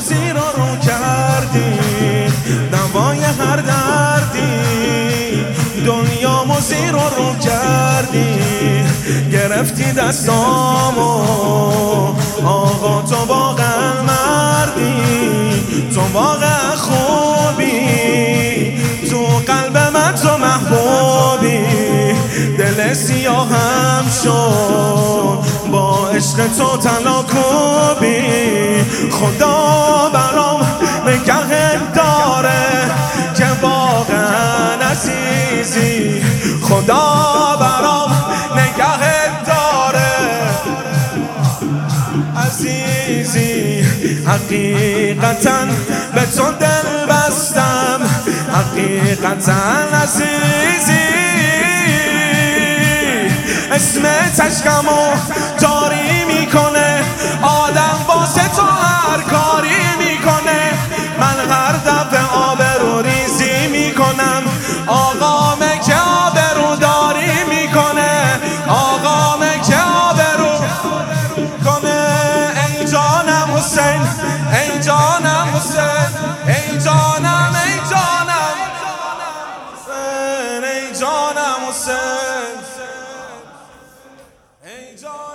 زیرا رو کردی. دوای هر دردی. دنیا زیرا رو کردی. گرفتی دستامو. آقا تو واقعا مردی. تو واقعا خوبی. تو قلب من تو محبوبی. دل سیاهم شد. با عشق تو تلاکوبی خدا برام نگه داره. عزیزی حقیقتا به تو دل بستم. حقیقتا عزیزی اسم تشکمو جاری می‌کنه حسین ای جانم حسین ای جانم ای جانم. حسین ای جانم حسین. ای جانم.